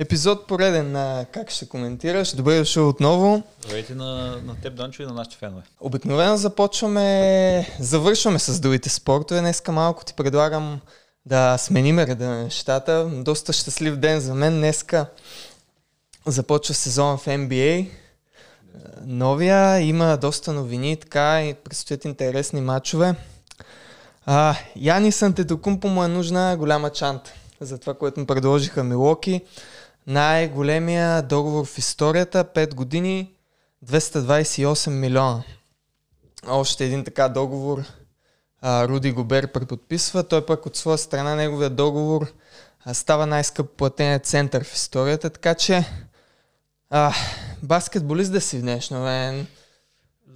Епизод пореден на Как ще коментираш. Добре дошъл отново. Здравейте на, на теб, Данчо, и на нашите фенове. Обикновено започваме, завършваме с другите спортове. Днеска малко ти предлагам да сменим реда на нещата. Доста щастлив ден за мен. Днеска започва сезон в NBA. Новия, има доста новини, така и предстоят интересни матчове. А, Яни Сантетокумпо му е нужна голяма чанта за това, което му предложиха Милоки. Най-големия договор в историята, 5 години, 228 милиона. Още един така договор а, Руди Гобер преподписва. Той пък от своя страна неговия договор а, става най-скъп платен център в историята, така че а, баскетболист да си в днешно време.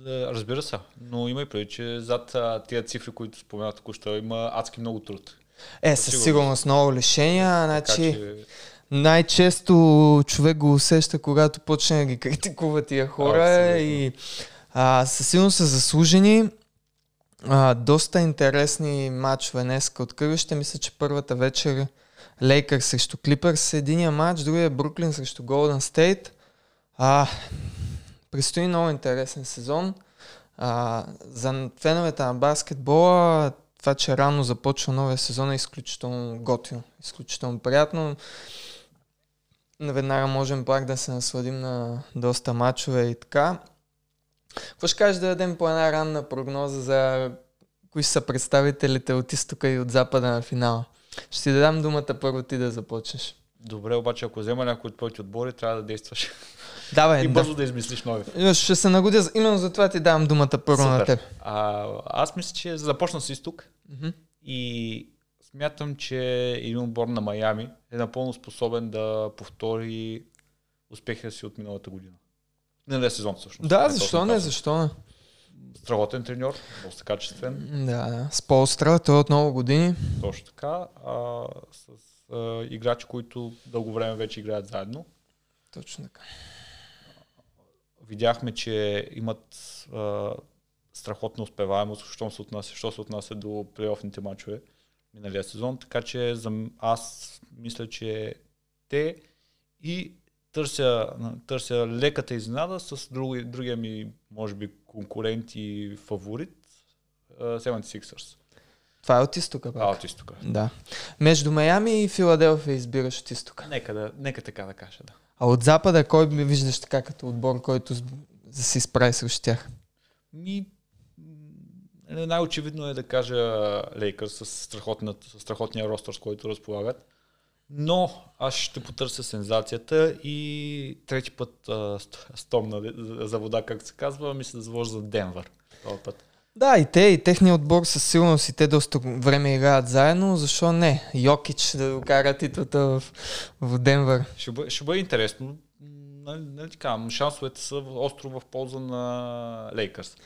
Разбира се, но има и преди, че зад а, тия цифри, които спомена току-що, има адски много труд. Е, със сигурност много лишения. Значи, че... най-често човек го усеща, когато почне да ги критикува тия хора Абсолютно. и а, със сигурност са заслужени. А, доста интересни матчове днес откриващи. Мисля, че първата вечер Лейкър срещу Клипърс единия матч, другия Бруклин срещу Голден Стейт. А, предстои много интересен сезон. А, за феновете на баскетбола това, че рано започва новия сезон е изключително готино, изключително приятно. Наведнага можем пак да се насладим на доста мачове и така. Какво ще кажеш да дадем по една ранна прогноза за кои са представителите от изтока и от запада на финала? Ще ти дадам думата първо ти да започнеш. Добре, обаче ако взема някой от твоите отбори, трябва да действаш. Давай, и бързо да, да измислиш нови. Ще се нагодя. Именно за това ти давам думата първо Супер. на теб. А, аз мисля, че започна с изток mm-hmm. и смятам, че един отбор на Майами е напълно способен да повтори успеха си от миналата година. Не, сезон всъщност. Да, защо не, защо не? Страхотен треньор, доста качествен. Да, с Полстра, той от много години. Точно така. А, с а, играчи, които дълго време вече играят заедно. Точно така. Видяхме, че имат а, страхотна успеваемост, що се отнася, що се отнася до плейофните матчове миналия сезон. Така че за, аз мисля, че те и търся, търся леката изненада с други, другия ми, може би, конкурент и фаворит, uh, 76ers. Това е от изтока. А, от изтока. Да. Между Майами и Филаделфия избираш от изтока. Нека, да, нека така да кажа, да. А от запада кой ми виждаш така като отбор, който да се изправи срещу тях? Ми, най-очевидно е да кажа Лейкър с, с страхотния ростър, с който разполагат. Но аз ще потърся сензацията и трети път а, стомна за вода, както се казва, ми се завожда за Денвър. Този път. Да, и те, и техният отбор със сигурност и те доста време играят заедно. Защо не? Йокич да докара титлата в, в Денвър. Ще, бъ, ще бъде интересно. Нали, нали така, шансовете са остро в полза на Лейкърс.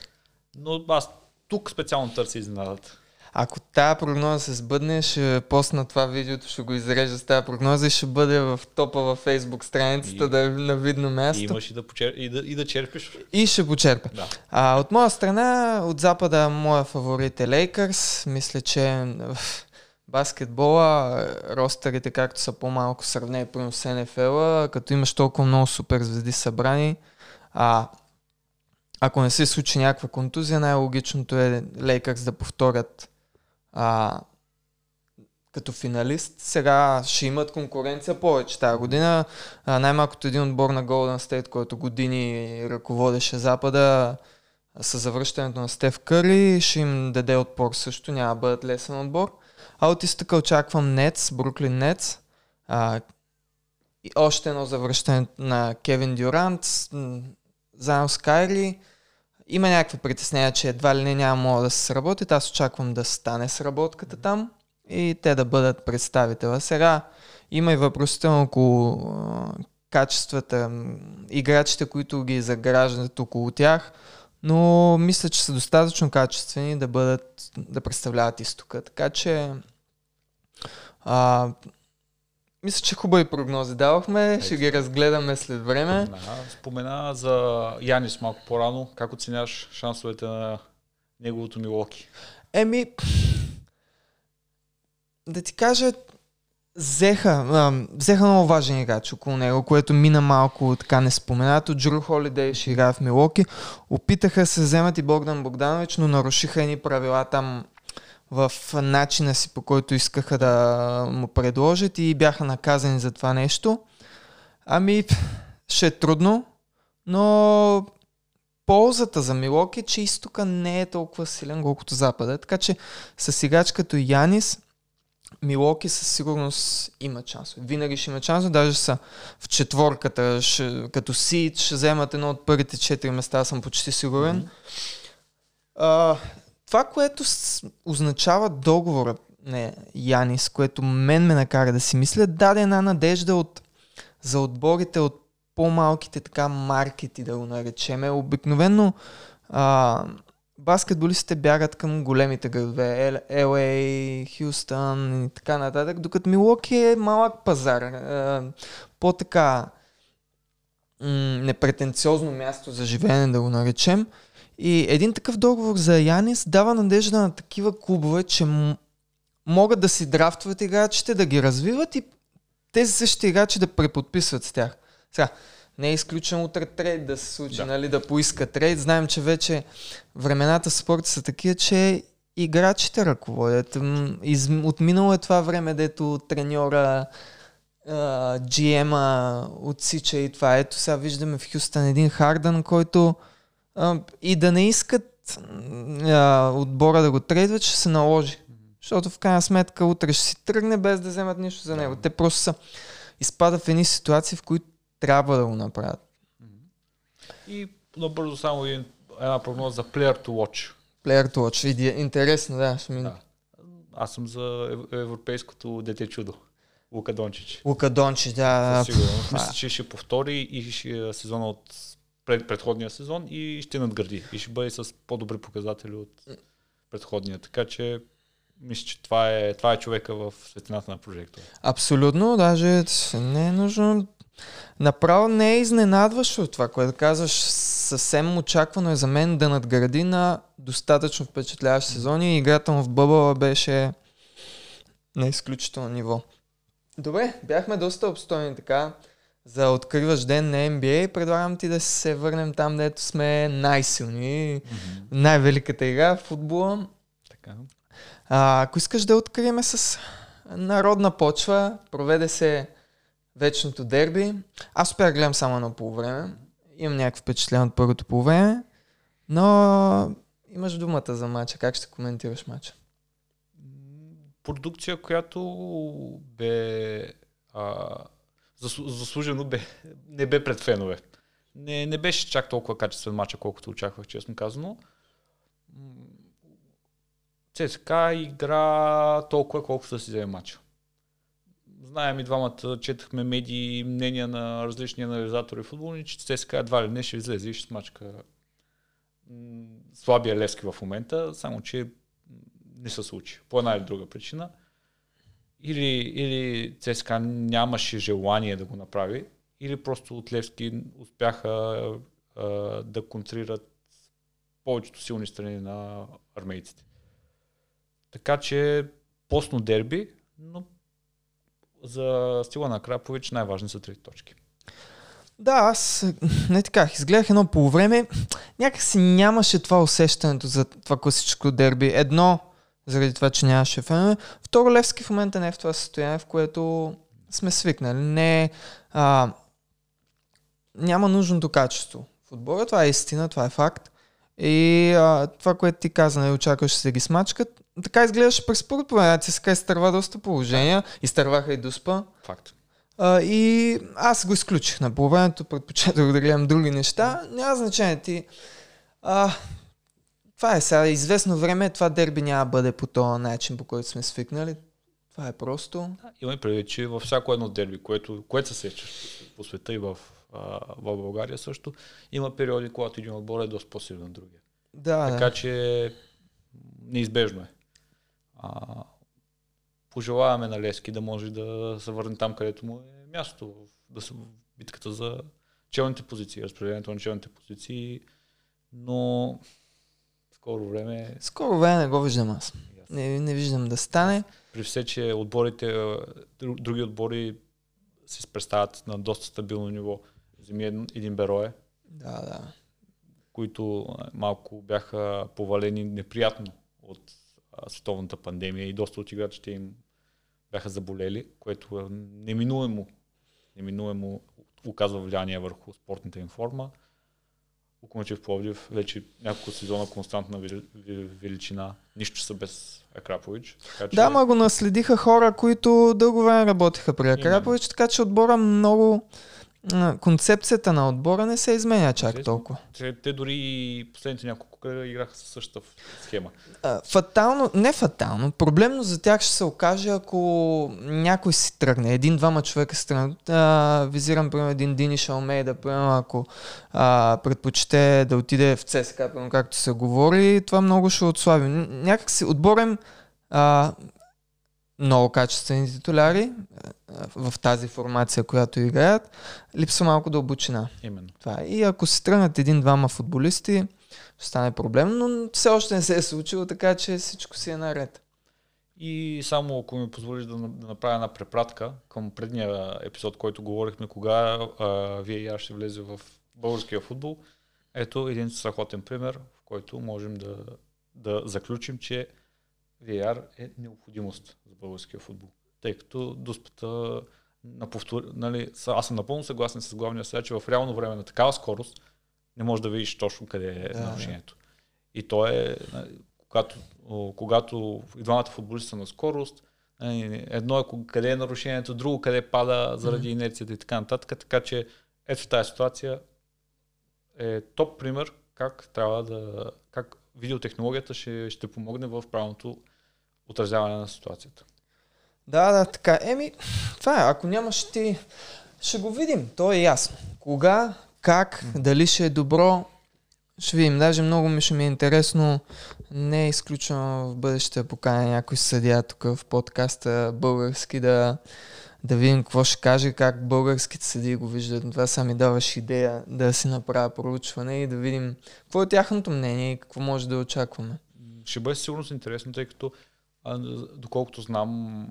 Но аз тук специално търся изненадата. Ако тази прогноза се сбъдне, ще посна това видеото, ще го изрежа с тази прогноза и ще бъде в топа във фейсбук страницата, и, да е на видно място. И имаш и да, почер... и да, и да черпиш. И ще почерпя. Да. А, от моя страна, от запада, моя фаворит е Лейкърс. Мисля, че в баскетбола, ростерите както са по-малко сравнени при с НФЛ, като имаш толкова много супер звезди събрани, а, ако не се случи някаква контузия, най-логичното е Лейкърс да повторят а, като финалист. Сега ще имат конкуренция повече тази година. А, най-малкото един отбор на Golden State, който години ръководеше Запада с завръщането на Стеф Къри, ще им даде отпор също, няма да бъдат лесен отбор. А от изтъка очаквам Нец, Бруклин Нец. И още едно завръщане на Кевин Дюрант, заедно с Кайли. Има някакви притеснения, че едва ли не няма да се сработи. Аз очаквам да стане сработката там и те да бъдат представителя. Сега има и въпросително около качествата, играчите, които ги заграждат около тях, но мисля, че са достатъчно качествени да бъдат, да представляват изтока. Така че а, мисля, че хубави прогнози давахме, Ей, ще ги разгледаме след време. Да, спомена за Янис малко по-рано. Как оценяваш шансовете на неговото Милоки? Еми, да ти кажа, взеха, а, взеха много важен играч около него, което мина малко така неспоменато. Джру Холидей ще играе в Милоки. Опитаха се вземат и Богдан Богданович, но нарушиха едни правила там в начина си, по който искаха да му предложат и бяха наказани за това нещо. Ами, ще е трудно, но ползата за Милок е, че изтока не е толкова силен, колкото запада. Така че с играч като Янис, Милоки със сигурност има шанс. Винаги ще има шанс, даже са в четворката, ще, като си ще вземат едно от първите четири места, съм почти сигурен. Mm-hmm. А, това, което означава договора не, Янис, което мен ме накара да си мисля, даде една надежда от, за отборите от по-малките така маркети, да го наречеме. Обикновено а, баскетболистите бягат към големите градове, LA, Хюстън и така нататък, докато Милоки е малък пазар, а, по-така непретенциозно място за живеене, да го наречем. И един такъв договор за Янис дава надежда на такива клубове, че м- могат да си драфтват играчите, да ги развиват и тези същите играчи да преподписват с тях. Сега, не е изключено утре трейд да се случи, да. нали, да поиска трейд. Знаем, че вече времената в спорта са такива, че играчите ръководят. Из, отминало е това време, дето треньора GM-а отсича и това. Ето сега виждаме в Хюстън един Хардън, който а, и да не искат а, отбора да го трейдват, ще се наложи. Защото в крайна сметка утре ще си тръгне без да вземат нищо за него. Те просто са изпадат в едни ситуации, в които трябва да го направят. И набързо само един, една прогноза за Player to Watch. Player to Watch. Интересно, да, ще ми... Да. Аз съм за европейското дете чудо. Лука Дончич. Лука Дончич, да. Сигурно. Мисля, че ще повтори и ще сезона от пред, предходния сезон и ще надгради. И ще бъде с по-добри показатели от предходния. Така че мисля, че това е, това е човека в светлината на прожектора. Абсолютно, даже не е нужно. Направо не е изненадващо това, което казваш. Съвсем очаквано е за мен да надгради на достатъчно впечатляващ сезон и играта му в Бъбъла беше на изключително ниво. Добре, бяхме доста обстойни така. За откриваш ден на NBA, предлагам ти да се върнем там, дето сме най-силни. Mm-hmm. Най-великата игра в футбола. Така. А, ако искаш да открием с народна почва, проведе се вечното дерби. Аз успях да гледам само на полувреме. Имам някакво впечатление от първото полувреме. Но имаш думата за матча. Как ще коментираш матча? Продукция, която бе а, заслужено бе, не бе пред фенове. Не, не беше чак толкова качествен матч, колкото очаквах, честно казано. ЦСКА игра толкова, колкото да си вземе матча. Знаем и двамата, четахме медии, мнения на различни анализатори футболни, че ЦСКА едва ли не ще излезе и ще смачка слабия Левски в момента, само че не се случи. По една или друга причина. Или, или ЦСКА нямаше желание да го направи, или просто от Левски успяха а, да контрират повечето силни страни на армейците. Така че постно дерби, но за стила на Крапович най-важни са трети точки. Да, аз не така, изгледах едно по време, някакси нямаше това усещането за това класическо дерби. Едно, заради това, че нямаше фенове. Второ, Левски в момента не е в това състояние, в което сме свикнали. Не, а, няма нужното качество в отбора, това е истина, това е факт. И а, това, което ти каза, не нали, очакваш да се ги смачкат, така изглеждаше през първото време. ЦСКА изтърва доста положения, изтърваха и Дуспа. Факт. А, и аз го изключих на половината, предпочитах да гледам други неща. Няма значение ти. А, това е сега. Известно време това дерби няма да бъде по този начин, по който сме свикнали. Това е просто. Има и предвид, че във всяко едно дерби, което, което се сещаш по света и в, а, в България също, има периоди, когато един отбор е доста по-силен от другия. Да, така да. че неизбежно е. А, пожелаваме на Лески да може да се върне там, където му е място, да се битката за челните позиции, разпределението на челните позиции, но скоро време... Скоро време не го виждам аз. Не, не виждам да стане. При все, че отборите, други отбори се представят на доста стабилно ниво. Вземи един Берое. Да, да. Които малко бяха повалени неприятно от световната пандемия и доста от играчите им бяха заболели, което неминуемо, неминуемо оказва влияние върху спортната им форма. Лукомачев Пловдив вече няколко сезона константна величина. Нищо са без Акрапович. Така, че... Да, ма го наследиха хора, които дълго време работеха при Акрапович, така че отбора много концепцията на отбора не се изменя чак Интересно. толкова. Те, те дори последните няколко играха със същата схема. А, фатално, не фатално, проблемно за тях ще се окаже, ако някой си тръгне, един-двама човека си тръгнат. А, визирам, примерно, един Дини Шалмейда, примерно, ако а, предпочете да отиде в ЦСКА, примерно, както се говори, това много ще отслаби. Някак си отборен а, много качествени титуляри в тази формация, която играят, липсва малко дълбочина. Именно. Това. Е. И ако се тръгнат един-двама футболисти, ще стане проблем, но все още не се е случило, така че всичко си е наред. И само ако ми позволиш да, да направя една препратка към предния епизод, който говорихме, кога а, вие и аз ще влезе в българския футбол, ето един страхотен пример, в който можем да, да заключим, че VR е необходимост за българския футбол. Тъй като дуспата на повтор... нали, аз съм напълно съгласен с главния сега, че в реално време на такава скорост не можеш да видиш точно къде е да, нарушението. Да. И то е, нали, когато, когато и двамата футболисти са на скорост, нали, едно е къде е нарушението, друго къде пада заради mm-hmm. инерцията и така нататък. Така че ето в тази ситуация е топ пример как трябва да, как видеотехнологията ще, ще помогне в правилното отразяване на ситуацията. Да, да, така. Еми, това е. Ако нямаш ти, ще го видим. То е ясно. Кога, как, дали ще е добро, ще видим. Даже много ми ще ми е интересно. Не е изключено в бъдеще поканя някой съдия тук в подкаста български да, да видим какво ще каже, как българските съдии го виждат. Това са ми даваш идея да си направя проучване и да видим какво е тяхното мнение и какво може да очакваме. Ще бъде сигурно интересно, тъй като а, доколкото знам,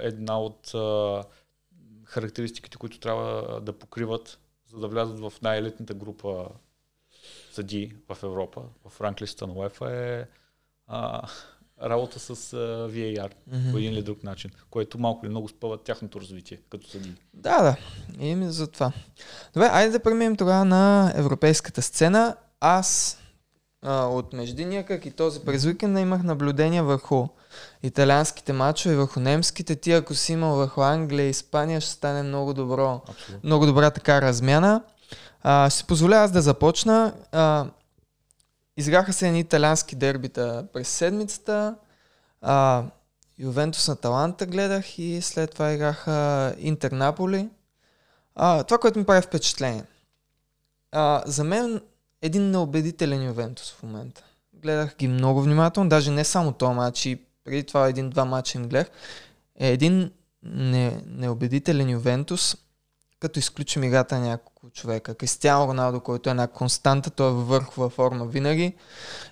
една от характеристиките, които трябва да покриват, за да влязат в най-елитната група съди в Европа, в ранглиста на УЕФА е а, работа с а, VAR mm-hmm. по един или друг начин, което малко или много спъва тяхното развитие като съди. Да, да. Именно за това. Добре, айде да преминем тогава на европейската сцена. Аз а, от междиния, как и този през уикенда имах наблюдение върху италианските мачове, върху немските. Ти ако си имал върху Англия и Испания, ще стане много добро, Абсолютно. много добра така размяна. А, ще си позволя аз да започна. А, изграха се едни италиански дербита през седмицата. А, Ювентус на Таланта гледах и след това играха Интер Наполи. А, това, което ми прави впечатление. А, за мен един неубедителен Ювентус в момента. Гледах ги много внимателно, даже не само този матч, и преди това един-два матча им гледах. Е един не, неубедителен Ювентус, като изключим играта на няколко човека. Кристиано Роналдо, който е една константа, той е във върхова форма винаги.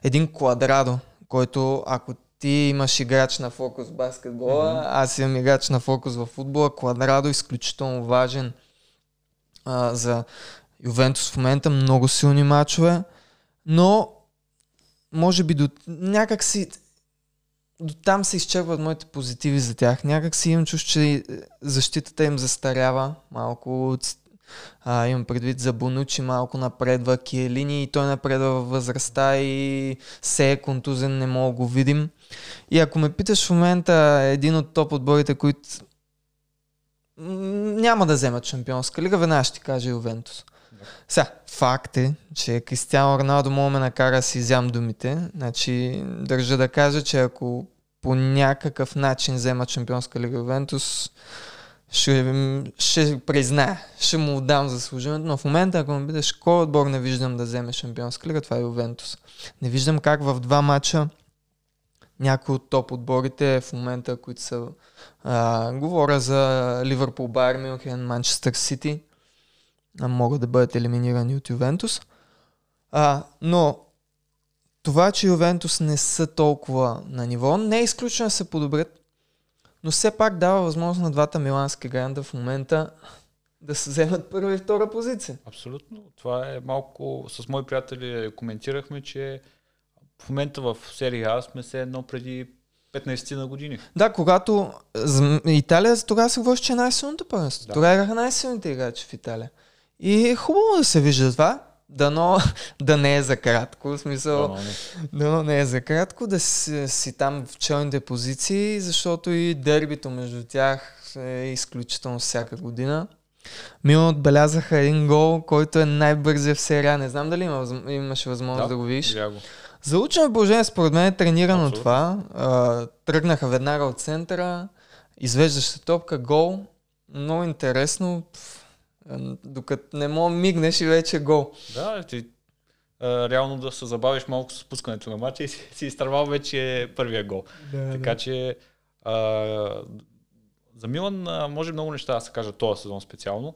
Един Квадрадо, който ако ти имаш играч на фокус в баскетбола, mm-hmm. аз имам играч на фокус в футбола. Квадрадо изключително важен а, за Ювентус в момента много силни мачове, но може би до някак си до там се изчерпват моите позитиви за тях. Някак си имам чувство, че защитата им застарява малко. А, имам предвид за Бонучи малко напредва, Киелини и той напредва във възрастта и се е контузен, не мога го видим. И ако ме питаш в момента един от топ отборите, които няма да вземат шампионска лига, веднага ще ти кажа Ювентус. Сега, факт е, че Кристиано Роналдо мога ме накара да си изям думите. Значи, държа да кажа, че ако по някакъв начин взема Чемпионска лига Ювентус, ще, ще призная, ще му отдам заслужението, но в момента, ако ме бидеш, кой отбор не виждам да вземе Шампионска лига, това е Ювентус. Не виждам как в два мача някои от топ отборите в момента, които са... А, говоря за Ливърпул, Байер Мюнхен, Манчестър Сити, могат да бъдат елиминирани от Ювентус. А, но това, че Ювентус не са толкова на ниво, не е изключено да се подобрят, но все пак дава възможност на двата милански гранда в момента да се вземат първа и втора позиция. Абсолютно. Това е малко... С мои приятели коментирахме, че в момента в серия А сме се едно преди 15 на години. Да, когато Италия тогава се говори, че е най-силното първенство. Да. Тогава бяха най-силните играчи в Италия. И е хубаво да се вижда това. Дано да не е за кратко, в смисъл, дано не, е за кратко, да си, си там в челните позиции, защото и дербито между тях е изключително всяка година. Мило отбелязаха един гол, който е най-бързия в серия. Не знам дали има, имаше възможност да, да го видиш. Го. Заучено положение, според мен е тренирано Абсолютно. това. А, тръгнаха веднага от центъра, извеждаща топка, гол. Много интересно. Докато не мога мигнеш и вече гол. Да, ти а, реално да се забавиш малко с спускането на матча и си, си изтървал вече първия гол. Да, така да. че а, за Милан а, може много неща да се кажат този сезон специално.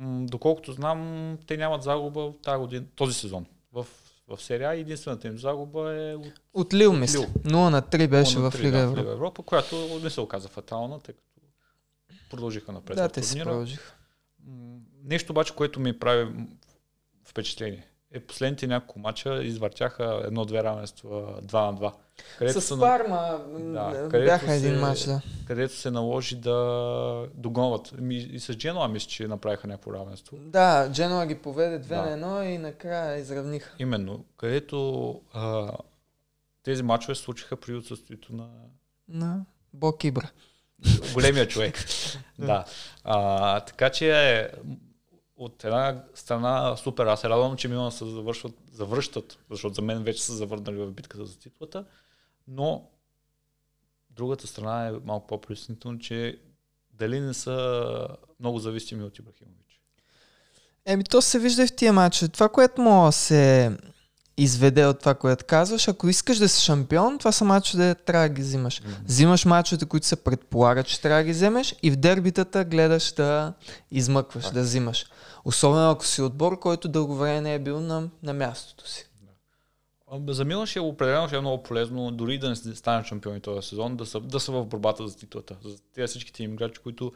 М- доколкото знам, те нямат загуба тази година, този сезон. В в серия единствената им загуба е от, от Лил, мисля. 0 на 3 беше в Лига Европа. Да, Европа, която не се оказа фатална, тъй като продължиха напред. Да, те си продължиха. Нещо обаче, което ми прави впечатление е последните няколко мача извъртяха едно-две равенства 2 на 2. Където С Парма да, бяха се, един мач, да. Където се наложи да догонват. И с Дженуа мисля, че направиха някакво равенство. Да, Дженуа ги поведе 2 да. на 1 и накрая изравниха. Именно. Където а, тези мачове случиха при отсъствието на... На Бог Ибра. Големия човек. да. А, така че от една страна супер. Аз се радвам, че Милан се завършват, завръщат, защото за мен вече са завърнали в битката за титлата, но другата страна е малко по-притеснително, че дали не са много зависими от Ибрахимович. Еми, то се вижда и в тия матчи. Това, което мога се изведе от това, което казваш. Ако искаш да си шампион, това са мачове, да трябва да ги взимаш. Mm-hmm. Взимаш мачовете, които се предполага, че трябва да ги вземеш и в дербитата гледаш да измъкваш, okay. да взимаш. Особено ако си отбор, който дълго време не е бил на, на мястото си. За Милан ще е определено ще е много полезно, дори да не станат шампиони този сезон, да са, да са в борбата за титлата. За тези всичките им играчи, които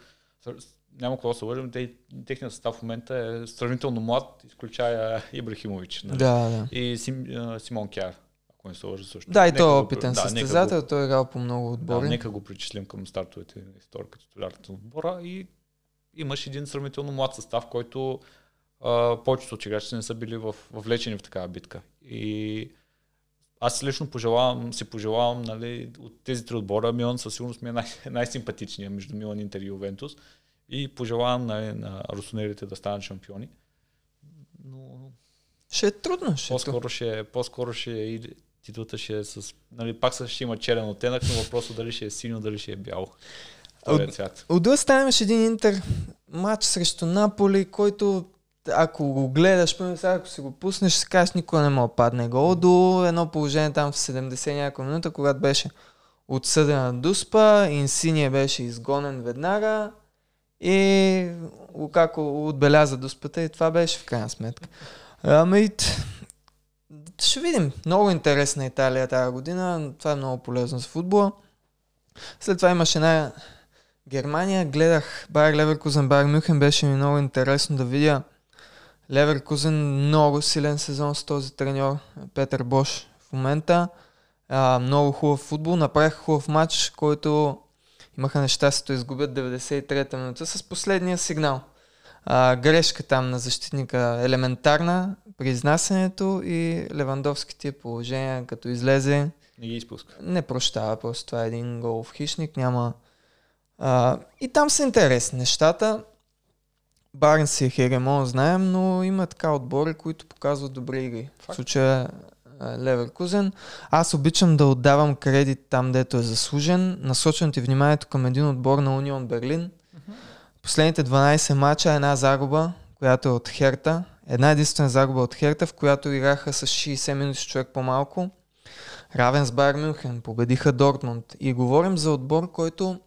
няма какво да се лъжим, те, техният състав в момента е сравнително млад, изключая Ибрахимович. Нали? Да, да. И Сим, Симон Кяр, ако не се лъжа също. Да, и той е опитен да, състезател, той е играл по много отбори. Да, нека го причислим към стартовете на историята титулярната на отбора и имаш един сравнително млад състав, който а, повечето от играчите не са били в, влечени в такава битка. И аз лично пожелавам, си пожелавам нали, от тези три отбора, Милан със сигурност ми е най- най-симпатичният между Милан, Интер и Ювентус и пожелавам нали, на русонерите да станат шампиони. Но... Ще е трудно. Ще е по-скоро, ще, е, по-скоро ще е и титлата ще е с... Нали, пак ще има черен оттенък, но въпросът дали ще е синьо, дали ще е бяло. От, цвят. от друга страна имаш един интер матч срещу Наполи, който ако го гледаш, сега ако си го пуснеш, ще кажеш, никога не мога падне гол до едно положение там в 70 няколко минута, когато беше отсъдена Дуспа, Инсиния беше изгонен веднага и Лукако отбеляза Дуспата и това беше в крайна сметка. Ами, ще видим. Много интересна Италия тази година. Това е много полезно за футбола. След това имаше една Германия. Гледах Байер Леверкузен, Байер Мюхен. Беше ми много интересно да видя Леверкузен много силен сезон с този треньор Петър Бош в момента. А, много хубав футбол. Направиха хубав матч, който имаха нещастието изгубят 93-та минута с последния сигнал. А, грешка там на защитника елементарна при изнасянето и Левандовски тия положения, като излезе, не ги изпуска. Не прощава, просто това е един голов хищник, няма... А, и там са интересни нещата. Барнс и Херемон знаем, но има така отбори, които показват добри игри. Факт. В случая Леверкузен. Аз обичам да отдавам кредит там, дето е заслужен. Насочвам ти вниманието към един отбор на Унион Берлин. Последните 12 мача една загуба, която е от Херта. Една единствена загуба от Херта, в която играха с 60 минути човек по-малко. Равен с Байер Мюнхен. Победиха Дортмунд. И говорим за отбор, който...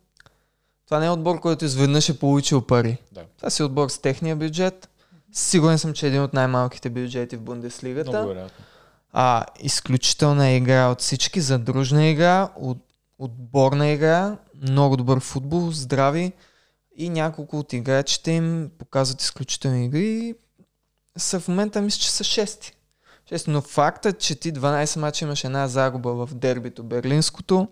Това не е отбор, който изведнъж е получил пари. Да. Това си отбор с техния бюджет. Сигурен съм, че е един от най-малките бюджети в Бундеслигата. Много вероятно А, изключителна игра от всички, задружна игра, от, отборна игра, много добър футбол, здрави и няколко от играчите им показват изключителни игри и са в момента мисля, че са шести. шести. Но фактът, че ти 12 мача имаш една загуба в дербито берлинското,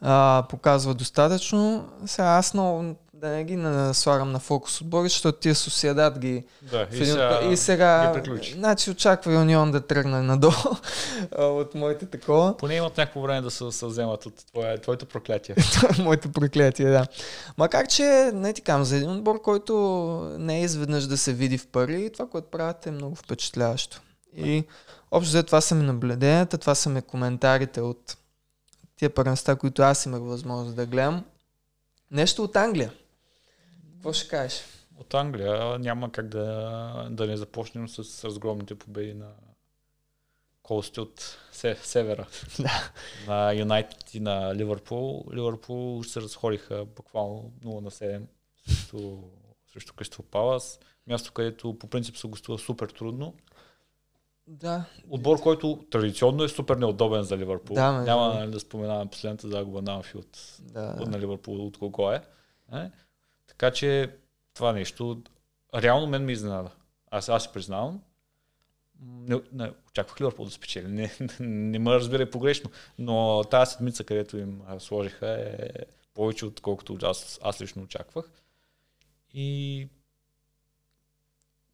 а, показва достатъчно. Сега аз много да не ги наслагам на фокус отбори, защото тия Сосиедат ги... Да, и сега, и сега значи очаква Юнион да тръгне надолу от моите такова. Поне имат някакво време да се съвземат от твое, твоето проклятие. моето проклятие, да. Макар, че, не ти кам, за един отбор, който не е изведнъж да се види в пари, това, което правят е много впечатляващо. И общо за това са ми наблюденията, това са ми коментарите от тия първенства, които аз имах възможност да гледам. Нещо от Англия. Какво ще кажеш? От Англия няма как да, да не започнем с разгромните победи на колости от севера. на Юнайтед и на Ливърпул. Ливърпул се разходиха буквално 0 на 7 срещу, срещу Кристал Палас. Място, където по принцип се гостува супер трудно. Да. Отбор, който традиционно е супер неудобен за Ливърпул. Да, Няма да, да споменаваме последната загуба на Анфилд да. на Ливърпул от кого е. е. Така че това нещо реално мен ми изненада. Аз, аз си признавам. Не, не, очаквах Ливърпул да спечели. Не, не, не ме разбира погрешно. Но тази седмица, където им сложиха е повече от колкото аз, аз лично очаквах. И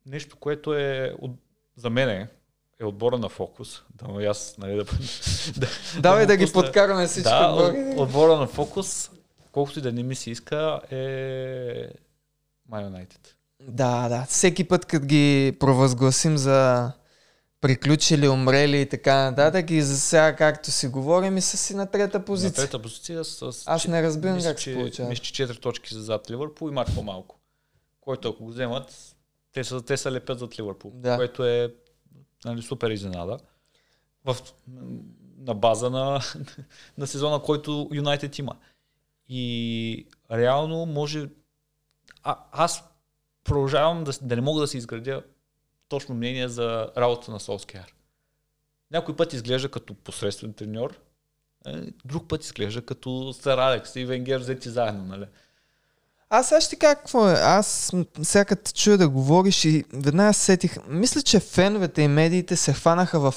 нещо, което е от, за мен е, е отбора на фокус. Да, аз, нали, да, да, Давай да, да ги подкараме всички да, отбори. Отбора на фокус колкото и да не ми се иска, е My United. Да, да. Всеки път, като ги провъзгласим за приключили, умрели и така нататък, и за сега, както си говорим, и са си на трета позиция. На трета позиция с... Аз не разбирам как се получава. Мисля, че 4 точки за зад Ливърпул и мач по-малко. Който ако го вземат, те са, те са лепят зад Ливърпул. Да. Което е нали, супер изненада. В, на база на, на сезона, който Юнайтед има. И реално може... А, аз продължавам да, да не мога да си изградя точно мнение за работа на Солскияр. Някой път изглежда като посредствен треньор, е, друг път изглежда като Сър Алекс и Венгер взети заедно, нали? Аз сега ще какво е. Аз сега като чуя да говориш и веднага сетих. Мисля, че феновете и медиите се хванаха в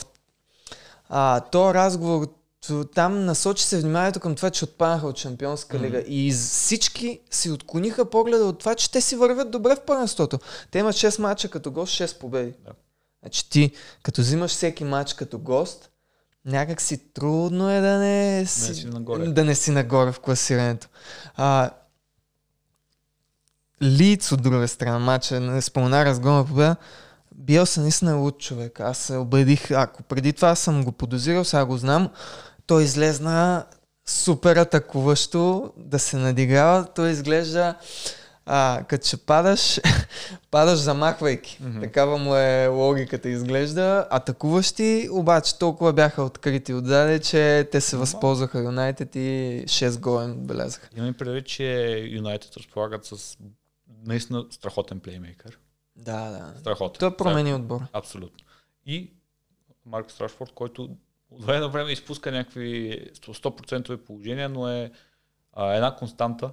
а, то разговор там насочи се вниманието към това, че отпаднаха от Шампионска лига. Mm-hmm. И всички си отклониха погледа от това, че те си вървят добре в първенството. Те имат 6 мача като гост, 6 победи. Да. Значи ти, като взимаш всеки матч като гост, някак си трудно е да не си, не си нагоре. Да не си нагоре в класирането. А, Лиц от друга страна, мача, не спомена разгона победа, бил съм наистина луд човек. Аз се убедих, ако преди това съм го подозирал, сега го знам, той излезна супер атакуващо да се надиграва. Той изглежда а, като ще падаш, падаш замахвайки. Mm-hmm. Такава му е логиката изглежда. Атакуващи, обаче толкова бяха открити отдаде, че те се възползваха Юнайтед и 6 гола им белязаха. Имам предвид, че Юнайтед разполагат с наистина страхотен плеймейкър. Да, да. Страхотен. Той промени отбор. Абсолютно. И Марк Страшфорд, който от време на време изпуска някакви 100% положения, но е а, една константа,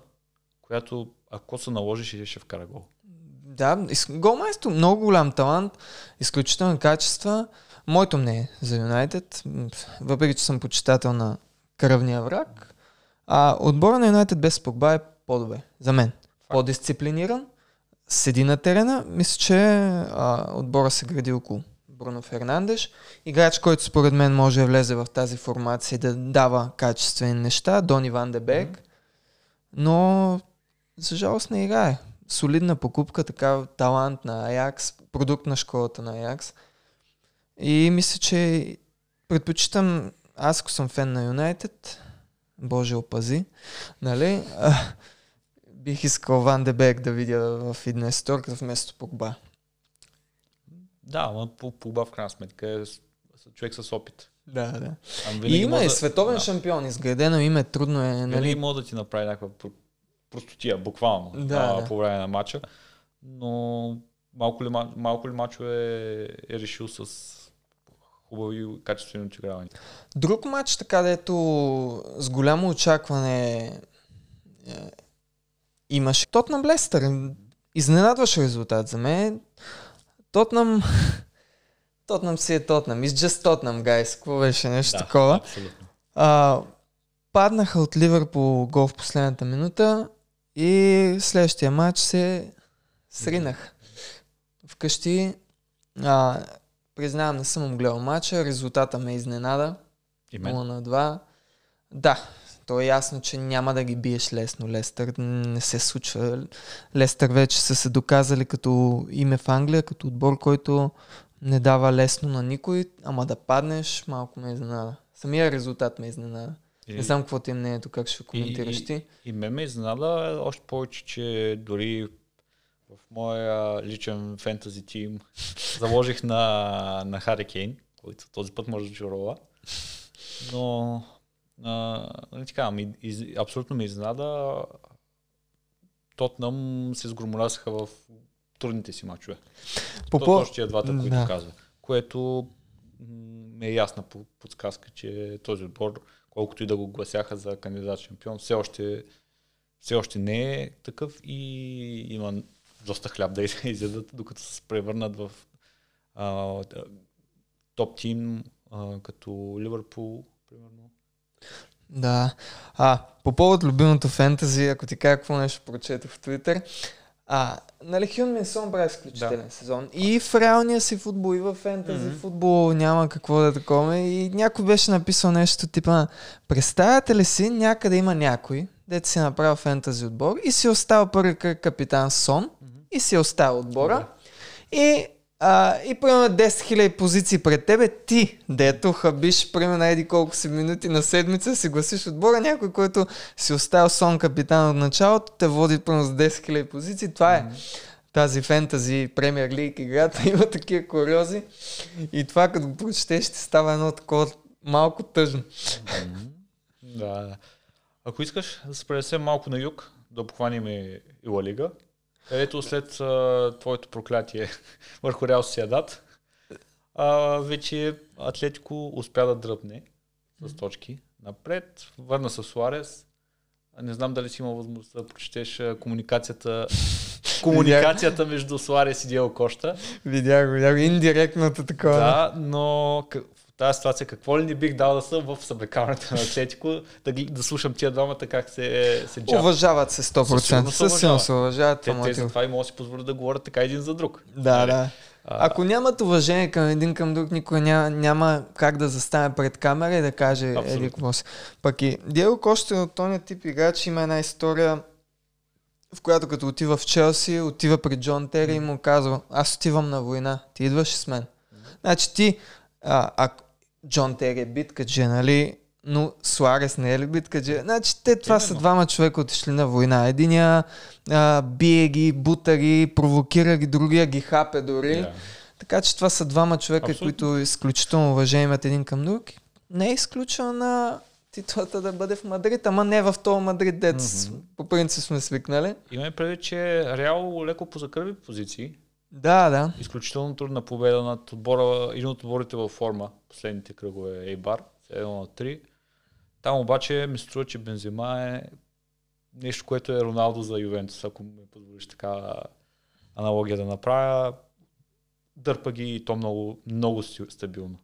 която ако се наложиш, ще, ще вкара гол. Да, голмайсто, много голям талант, изключителни качества. Моето мнение за Юнайтед, въпреки че съм почитател на кръвния враг, а отбора на Юнайтед без Погба е по-добре, за мен. Факт. По-дисциплиниран, седи на терена, мисля, че а, отбора се гради около Бруно Фернандеш. Играч, който според мен може да влезе в тази формация и да дава качествени неща. Дони Ван Дебек. Mm-hmm. Но за жалост не играе. Солидна покупка, така талант на Аякс, продукт на школата на Аякс. И мисля, че предпочитам, аз ако съм фен на Юнайтед, Боже опази, нали? А, бих искал Ван Дебек да видя в фитнес торка вместо Погба. Да, но по, в крайна сметка е човек с опит. Да, да. И има и световен да. шампион, изградено име, трудно е. Нали? Винаги може да ти направи някаква простотия, буквално, да, а, да. по време на матча. Но малко ли, малко ли мачове е решил с хубави качествени отигравания. Друг матч, така дето с голямо очакване е, имаше Тотнам Лестър. Изненадваш резултат за мен. Тотнам... Тотнам си е Тотнам. It's just Тотнам, guys. Какво беше нещо Да, такова? абсолютно. А, паднаха от Ливърпул гол в последната минута и следващия матч се сринах. Вкъщи, а, признавам, не съм гледал матча, резултата ме изненада. И 0 мен. на 2. Да, то е ясно, че няма да ги биеш лесно. Лестър не се случва. Лестър вече са се доказали като име в Англия, като отбор, който не дава лесно на никой, ама да паднеш, малко ме изненада. Самия резултат ме изненада. И, Не знам какво ти е мнението, как ще коментираш ти. И мен ме изненада още повече, че дори в моя личен фентази тим заложих на, на Хари Кейн, който този път може да чарова. Но а, нали така, ми, из, абсолютно ме изненада. Тотнам се сгромолясаха в трудните си мачове. По То по... точно тия двата, които Да. казва. Което ми е ясна по- подсказка, че този отбор, колкото и да го гласяха за кандидат шампион, все още, все още не е такъв и има доста хляб да изядат, докато се превърнат в а, топ тим, а, като Ливърпул, примерно. Да. А, по повод любимото фентази, ако ти кажа какво нещо прочетох в Твитър, а, нали Хюн Минсон прави изключителен Да. сезон. И в реалния си футбол, и в фентази Мгм. футбол няма какво да е такова. И някой беше написал нещо типа, представяте ли си, някъде има някой, дете си направил фентази отбор и си остава първи кръг капитан Сон и си остава отбора. И, а, и примерно 10 000 позиции пред тебе, ти, дето хабиш примерно еди колко си минути на седмица, си гласиш отбора, някой, който си оставил сон капитан от началото, те води примерно с 10 000 позиции. Това е тази фентази премьер лиг играта, има такива куриози. И това като го прочетеш, ще става едно такова малко тъжно. Да, да. Ако искаш да се пренесем малко на юг, да обхванем и Ла Лига, където след а, твоето проклятие върху Реал Сиадат, а, вече Атлетико успя да дръпне с точки напред, върна с Суарес. Не знам дали си имал възможност да прочетеш комуникацията комуникацията между Суарес и Диел Кошта. Видях, видях индиректното такова. Да, но тази ситуация какво ли не бих дал да съм в съблекаването на Атлетико, да, ги- да слушам тия двамата как се, се джапат. Уважават се 100%. Със сигурност се уважават. Те, те затова и могат да си позволят да говорят така един за друг. Да, Нали? да. А, Ако нямат уважение към един към друг, никой няма, няма как да застане пред камера и да каже еди какво си. Пък и Диего Кошта от този тип играч има една история, в която като отива в Челси, отива при Джон Тери и му казва, аз отивам на война, ти идваш с мен. Значи ти, а, а Джон Тери е биткаджи, нали, но Суарес не е ли биткаджи? Значи те това са Именно. двама човека отишли на война. Единия а, бие ги, бута ги, провокира ги, другия ги хапе дори. да. Така че това са двама човека, Абсолютно. които изключително уважение имат един към друг. Не е изключено на титлата да бъде в Мадрид, ама не в този Мадрид, дец. Мгм. По принцип сме свикнали. Имаме предвид, че Реал леко позакърви позиции. Да, да. Изключително трудна победа над отбора, един от отборите във форма. Последните кръгове е Ейбар, 1 на 3. Там обаче ми се струва, че Бензема е нещо, което е Роналдо за Ювентус, ако ми позволиш така аналогия да направя. Дърпа ги и то много, много стабилно.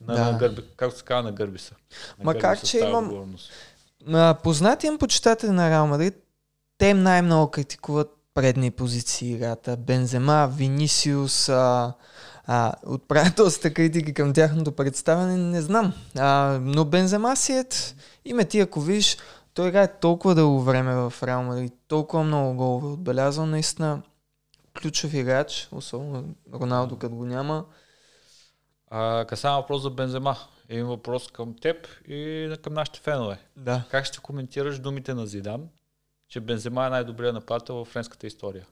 На, Да. на гърби, както се казва, на гърби са. На Макар, гърби са че имам- познати им почитатели на Реал Мадрид, те най-много критикуват предни позиции играта. Бензема, Винисиус, а, а, отправят доста критики към тяхното представяне, не знам. А, но Бензема си е, име ти, ако видиш, той играе толкова дълго време в Реал Мадрид, толкова много голове отбелязал, наистина ключов играч, особено Роналдо като го няма. А, касава въпрос за Бензема. Един въпрос към теб и към нашите фенове. Да. Как ще коментираш думите на Зидан, че Бензема е най-добрият нападател в френската история?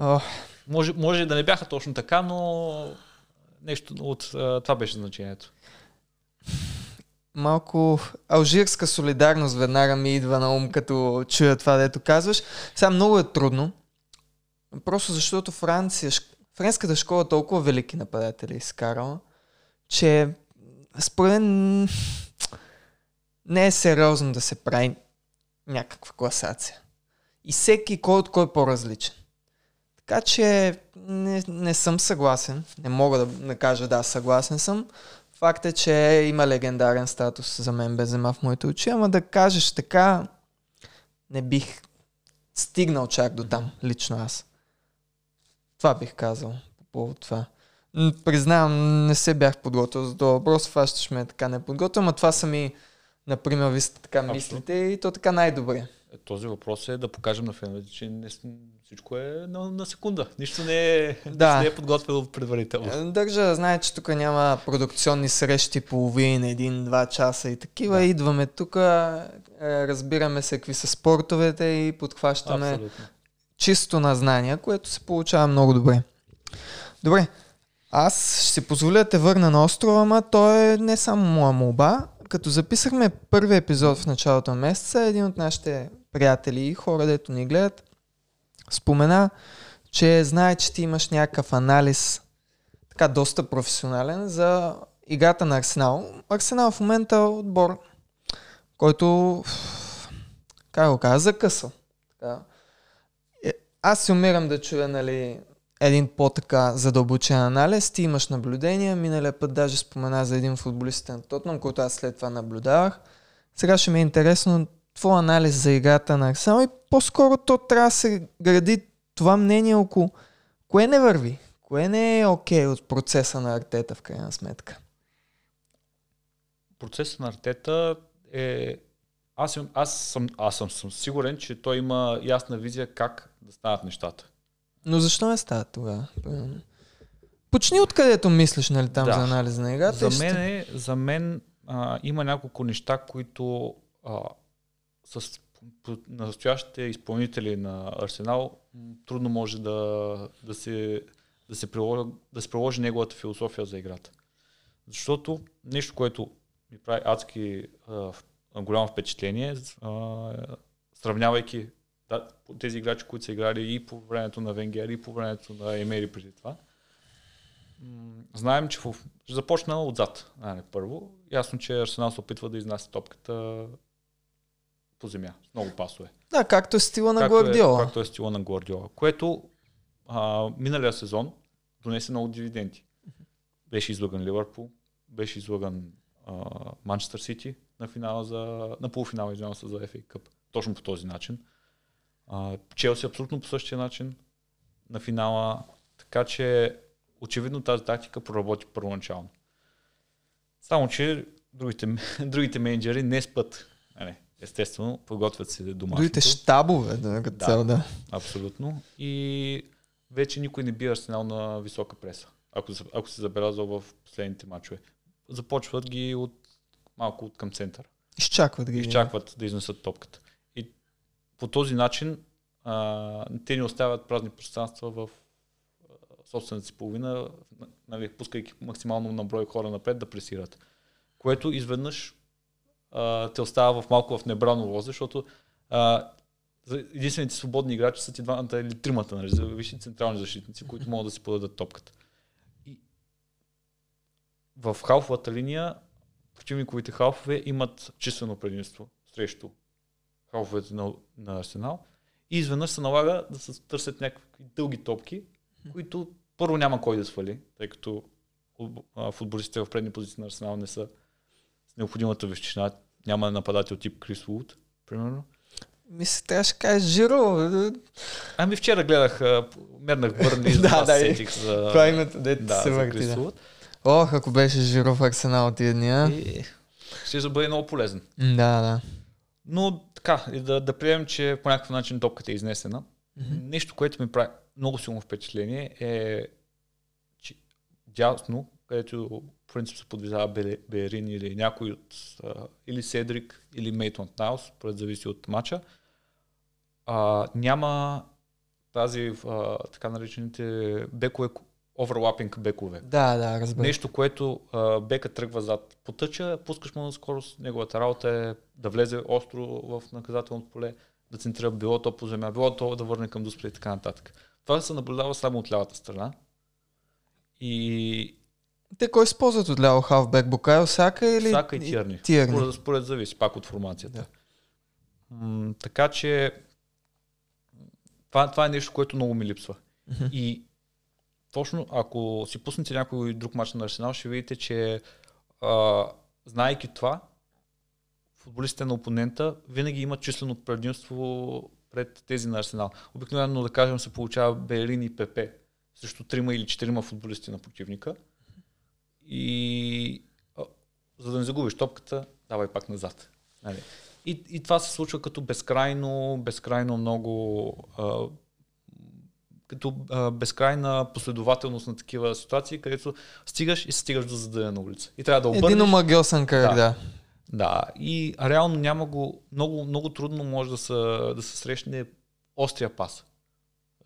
О, Може, може да не бяха точно така, но нещо от това беше значението. малко алжирска солидарност веднага ми идва на ум, като чуя това, дето казваш. Сега много е трудно. Просто защото Франция, френската школа толкова велики нападатели изкарала, че според мен не е сериозно да се прави някаква класация. И всеки кой от кой е по-различен. Така че не, не съм съгласен. Не мога да, да кажа да, съгласен съм. Факт е, че има легендарен статус за мен Бензема в моите очи, ама да кажеш така, не бих стигнал чак до там, лично аз. Това бих казал по повод това. Признавам, не се бях подготвил за този въпрос, фащаш ме така неподготвил, но това са ми, например, ви сте така мислите и то така най-добре. Е, този въпрос е да покажем на феновете, че не, всичко е на, на секунда. Нищо не е, да. не е подготвено предварително. Е, държа да знае, че тук няма продукционни срещи половина, един-два часа и такива. Да. Идваме тук, е, разбираме се какви са спортовете и подхващаме Абсолютно. чисто на знания, което се получава много добре. Добре, аз ще си позволя да те върна на острова, ама то е не само моя молба. Като записахме първи епизод в началото на месеца, един от нашите приятели и хора, дето ни гледат, спомена, че знае, че ти имаш някакъв анализ, така доста професионален, за играта на Арсенал. Арсенал в момента е отбор, който, как го кажа, закъсал. Така. Е, аз си умирам да чуя, нали, един по-така задълбочен анализ. Ти имаш наблюдения. Миналия път даже спомена за един футболист на Тотнам, който аз след това наблюдавах. Сега ще ми е интересно твой анализ за играта на Арсенал и по-скоро то трябва да се гради това мнение около кое не върви, кое не е окей okay от процеса на Артета в крайна сметка. Процесът на Артета е... Аз, аз, съм, аз съм, съм сигурен, че той има ясна визия как да стават нещата. Но защо не става тогава? Почни откъдето мислиш, нали, там да. за анализ на играта. За мен, е, за мен а, има няколко неща, които а, с настоящите изпълнители на Арсенал трудно може да, да, се, да, се приложи, да се приложи неговата философия за играта. Защото нещо, което ми прави адски а, голямо впечатление, а, сравнявайки да, тези играчи, които са играли и по времето на Венгер, и по времето на Емери преди това. Знаем, че в... започна отзад. А, не, първо. Ясно, че Арсенал се опитва да изнася топката по земя, с много пасове. Да, както е стила на както Гвардиола. Е, както е стила на Гвардиола, което а, миналия сезон донесе много дивиденти. Беше излъган Ливърпул, беше излъган Манчестър Сити на финала за, на полуфинала, извинявам се, за FA Cup. Точно по този начин. Челси абсолютно по същия начин на финала. Така че очевидно тази тактика проработи първоначално. Само, че другите, другите менеджери не спът. Не, естествено, подготвят се домашното. Другите щабове, да, като да, цел, да. Абсолютно. И вече никой не бива Арсенал на висока преса, ако, ако се забелязал в последните матчове. Започват ги от малко от към център. Изчакват ги. Изчакват да изнесат топката. По този начин а, те ни оставят празни пространства в собствената си половина, нали, пускайки максимално на брой хора напред да пресират. Което изведнъж а, те остава в малко в небрано лоз, защото а, единствените свободни играчи са ти двамата или тримата, нали, за висши централни защитници, които могат да си подадат топката. И в халфовата линия противниковите халфове имат числено предимство срещу халфовете на, на Арсенал и изведнъж се налага да се търсят някакви дълги топки, които първо няма кой да свали, тъй като футболистите в предни позиции на Арсенал не са с необходимата вещина. Няма нападател тип Крис Вуд, примерно. Мисля, трябваше да кажеш Жиро. Ами вчера гледах, мернах Бърни, да, да, сетих за... Това името, дете да, се върти, да. Ох, ако беше Жиро в Арсенал тия дни, и... Ще бъде много полезен. Да, да. Но така, и да, да приемем, че по някакъв начин топката е изнесена. Mm-hmm. Нещо, което ми прави много силно впечатление е, че дясно, където по принцип се подвизава Берин или някой от или Седрик или Мейтон Наус, пред зависи от мача, а, няма тази а, така наречените бекове, оверлапинг бекове. Да, да, разбира. Нещо, което а, бека тръгва зад потъча, пускаш му на скорост, неговата работа е да влезе остро в наказателното поле, да центрира било то по земя, било то да върне към дуспли и така нататък. Това се наблюдава само от лявата страна, И... Те кой използват от ляво хавбек? Букайо Сака или Сака и Тирни. Тирни. Според, според зависи пак от формацията. Да. М- така че това, това е нещо, което много ми липсва. Мгм. И точно ако си пуснете някой друг матч на Арсенал, ще видите, че а, знаейки това, футболистите на опонента винаги имат числено предимство пред тези на Арсенал. Обикновено, да кажем, се получава Белин и ПП срещу трима или четирима футболисти на противника. И а, за да не загубиш топката, давай пак назад. Нали? И, и това се случва като безкрайно, безкрайно много а, като а, безкрайна последователност на такива ситуации, където стигаш и стигаш до задънена улица. И трябва да обърнеш. Един омагиосен кръг, Да. да. Да, и реално няма го, много, много трудно може да се, да се срещне острия пас.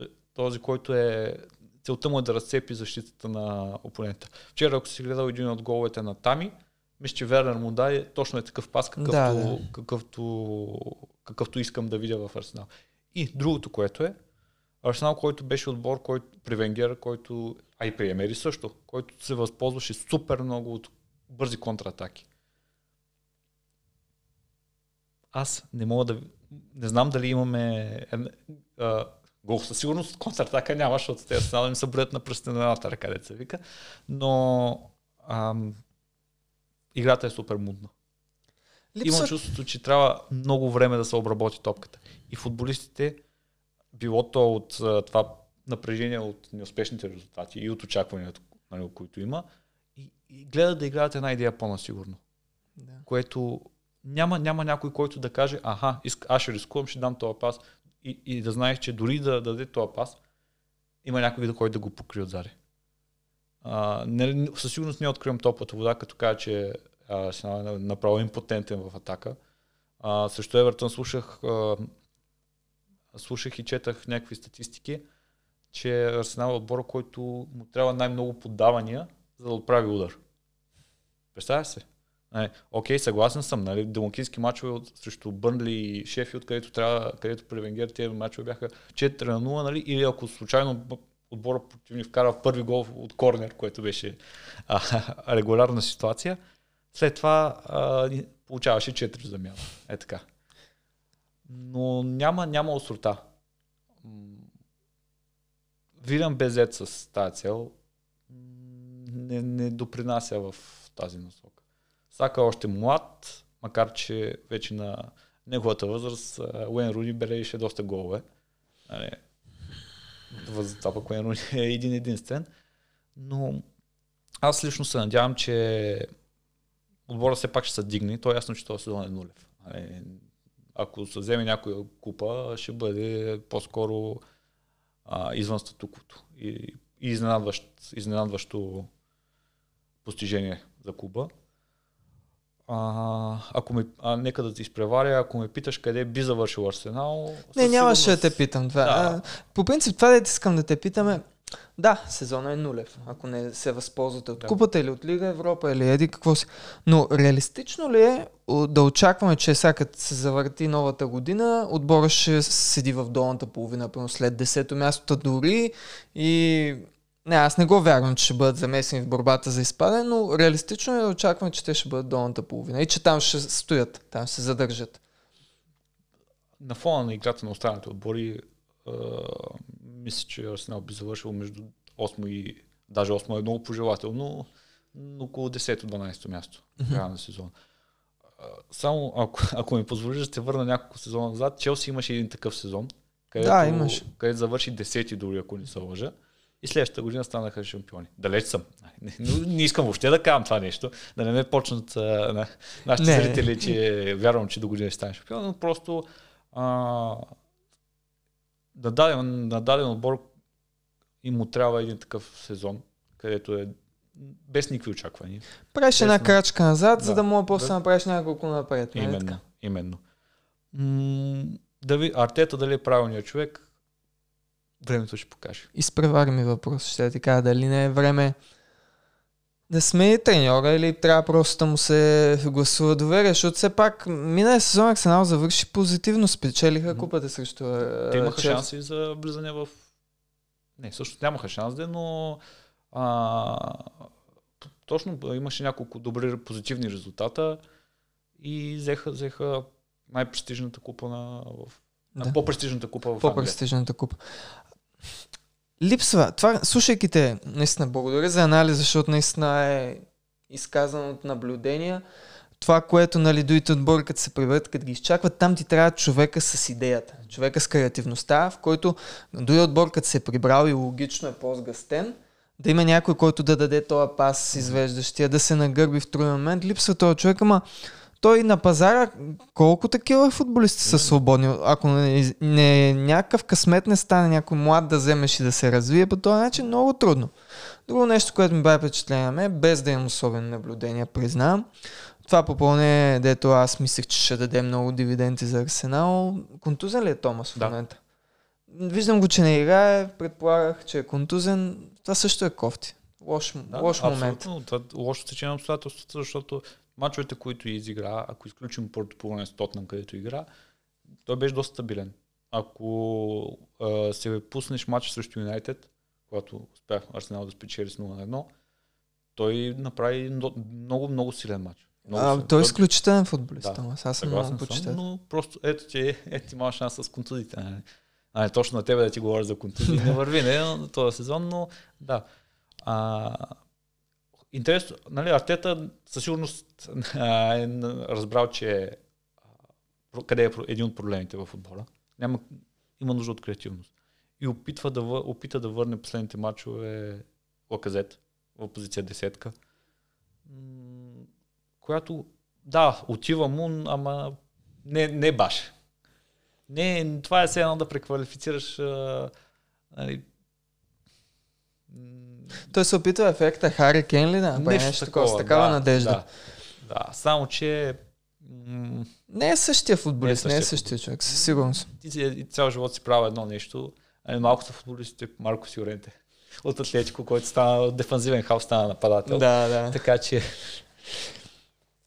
Е, Този, който е, целта му е да разцепи защитата на опонента. Вчера, ако си гледал един от головете на Тами, мисля, че Вернер му даде точно е такъв пас, какъвто, Да, да. какъвто, какъвто искам да видя в Арсенал. И другото, което е, Арсенал, който беше отбор който, при Венгера, който, а и при Емери също, който се възползваше супер много от бързи контратаки. Аз не мога да... Не знам дали имаме... една- А, гол със сигурност контратака няма, защото те Арсенал им се броят на пръстите на едната ръка, деца вика. Но ам, играта е супер мудна. Имам Липсва... чувството, че трябва много време да се обработи топката. И футболистите, било то от а, това напрежение от неуспешните резултати и от очакванията, нали, които има, и, и гледат да играят една идея по-насигурно. Да. Което няма, няма някой, който да каже, аха, аз ще рискувам, ще дам този пас и, и да знаеш, че дори да даде този пас, има някой, който да го покрие отзади. А, не, със сигурност не откривам топлата вода, като кажа, че Арсенал е направо импотентен в атака. А, също Евертън слушах, а, слушах и четах някакви статистики, че Арсенал е отбор, който му трябва най-много подавания, за да отправи удар. Представя се? Нали, окей, съгласен съм, нали, домакински мачове от, срещу Бърнли и Шефилд, където, трябва, където при Венгер тези мачове бяха 4 на 0, нали, или ако случайно отбора противник вкара първи гол от корнер, което беше а, регулярна ситуация, след това а, получаваше 4 замяна. Е така. Но няма, няма острота. М, Вилям Безет с тази цел не, не допринася в тази насока. Сака е още млад, макар че вече на неговата възраст Уен Руни бележеше доста голове. Нали, Възрастта пък Уен Руни е един единствен. Но аз лично се надявам, че отбора все пак ще се дигне. То е ясно, че този сезон е нулев. Нали, Ако се вземе някоя купа, ще бъде по-скоро а, извън статуквото. И, и изненадващ, изненадващо постижение за клуба. А, ако ме, а, нека да ти изпреваря, ако ме питаш къде би завършил Арсенал... Не, нямаше да те питам това. Да. А, по принцип, това да искам да те питаме. Да, сезона е нулев, ако не се възползвате от Да. купата или от Лига Европа или еди какво си. Но реалистично ли е да очакваме, че сега като се завърти новата година, отбора ще седи в долната половина, примерно след 10-то място дори и не, аз не го вярвам, че ще бъдат замесени в борбата за изпадане, но реалистично е да очакваме, че те ще бъдат долната половина и че там ще стоят, там ще се задържат. на фона на играта на останалите отбори, мисля, че Арсенал би завършил между 8 и даже 8 е много пожелателно, но около 10-12 място в края на сезона. Само ако, ако ми позволиш да се върна няколко сезона назад, Челси имаше един такъв сезон, където, Да, имаше. където завърши 10 дори, ако не се лъжа. И следващата година станаха шампиони. Далеч съм. Не, не, не искам въобще да казвам това нещо, да не ме почнат а, на, нашите Не. зрители, че вярвам, че до година ще стане шампион, но просто а, на, даден, на даден отбор и му трябва един такъв сезон, където е без никакви очаквания. Правиш една крачка назад, за Да. да мога после Да. да направиш няколко напред. нали Именно. така? именно. М- дали, Артета дали е правилният човек, времето ще покаже. Изпревари ми въпрос. Ще ти кажа дали не е време да смени треньора или трябва просто да му се гласува доверие, защото все пак миналия сезон Арсенал завърши позитивно, спечелиха купата срещу Те имаха Челси. шанси за влизане в... Не, също нямаха шанс, де, но А, точно имаше няколко добри позитивни резултата и взеха, взеха най-престижната купа на, в, да. по-престижната купа в По-престижната купа. Липсва. Това, слушайки те, наистина благодаря за анализ, защото наистина е изказано от наблюдения. Това, което нали, дуите отбори, като се приберат, като ги изчакват, там ти трябва човека с идеята, човека с креативността, в който дори отбор, като се е прибрал и логично е по-сгъстен, да има някой, който да даде този пас извеждащия, да се нагърби в труден момент. Липсва този човек, ама той на пазара, колко такива футболисти са свободни? Ако не, не някакъв късмет не стане някой млад да вземеш и да се развие, по този начин много трудно. Друго нещо, което ми бе впечатление, без да имам особено наблюдение, признавам. Това попълне, дето аз мислех, че ще даде много дивиденти за Арсенал. Контузен ли е Томас в да. момента? Виждам го, че не играе, предполагах, че е контузен. Това също е кофти. Лош, да, лош момент. Това лошо течение на обстоятелствата, защото мачовете, които изигра, ако изключим Портополоне с Тотнам, където игра, той беше доста стабилен. Ако а, се пуснеш матч срещу Юнайтед, когато успях Арсенал да спечели с 0 на 1, той направи много, много силен матч. Много а, той е изключителен футболист, да, аз съм много почитател. Но просто ето, че ето ти малък шанс с контузите. Нали? А, не точно на тебе да ти говоря за контузии. не върви, не, на този сезон, но да. А, интересно, нали, Артета със сигурност а, е разбрал, че а, къде е един от проблемите в футбола. Няма, има нужда от креативност. И опитва да, опита да върне последните матчове Лаказет в позиция десетка, която, да, отива му, ама не, не баш. Не, това е все едно да преквалифицираш а, нали, той се опитва ефекта Хари Кен ли да? Нещо, нещо такова, с такава да, надежда. Да, да, само че не е същия футболист, не е същия, не е същия човек, със сигурност. Ти, ти цял живот си правил едно нещо, а малко са футболистите, Марко Сиоренте от Атлетико, който стана дефанзивен хаос, стана нападател. Да, да. Така че...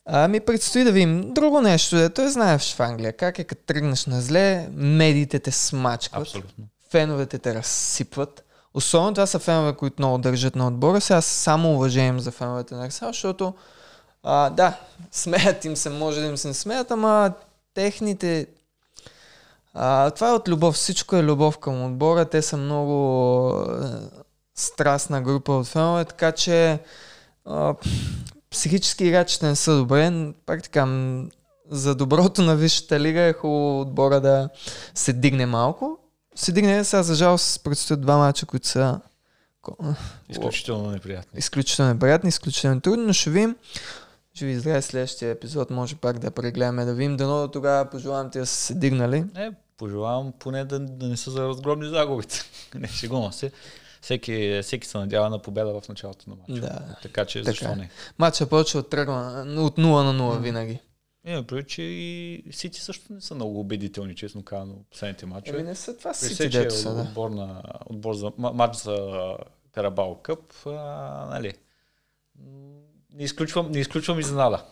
Ами предстои да видим друго нещо. Да той знаеш в Англия как е като тръгнеш на зле, медиите те смачкват, Абсолютно. феновете те разсипват. Особено това са фенове, които много държат на отбора. Сега само уважаем за феновете на Арсенал, защото а, да, смеят им се, може да им се смеят, ама техните... А, това е от любов. Всичко е любов към отбора. Те са много а, страстна група от фенове, така че а, психически играчите не са добре. Пак така, за доброто на Висшата лига е хубаво отбора да се дигне малко се дигне. Сега за жалост предстоят два мача, които са изключително неприятни. Изключително неприятни, изключително трудни, но ще видим. Ще ви здраве следващия епизод, може пак да прегледаме, да видим. Дано тогава пожелавам ти да са се дигнали. Не, пожелавам поне да, да не са за разгромни загубите. не, шегувам се. Всеки, всеки се надява на победа в началото на матча. Да. Така че така. защо е. не? Матча почва от, тръгва, от 0 на 0 винаги. Преди, че и Сити също не са много убедителни, честно казано, последните матчи. Еми не са това Сити, дето са, да. Отбор, на, отбор за матч за Карабал Къп, а, нали, не изключвам, не изключвам изненада.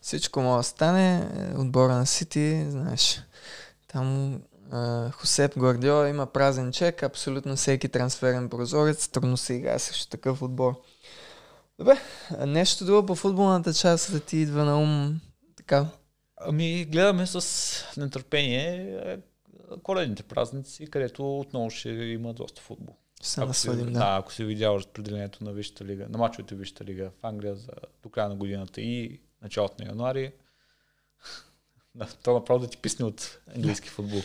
Всичко може да стане. Отбора на Сити, знаеш, там Uh, Хосеп Гвардиола има празен чек, абсолютно всеки трансферен прозорец, трудно се играе срещу такъв отбор. Добре, нещо друго по футболната част да ти идва на ум така? Ами, гледаме с нетърпение е, коледните празници, където отново ще има доста футбол. Се ако насладим, си, да. да. Ако си видял разпределението на Висшата лига, на мачовете в Висшата лига в Англия за, до края на годината и началото на януари, да, то направо да ти писне от английски футбол.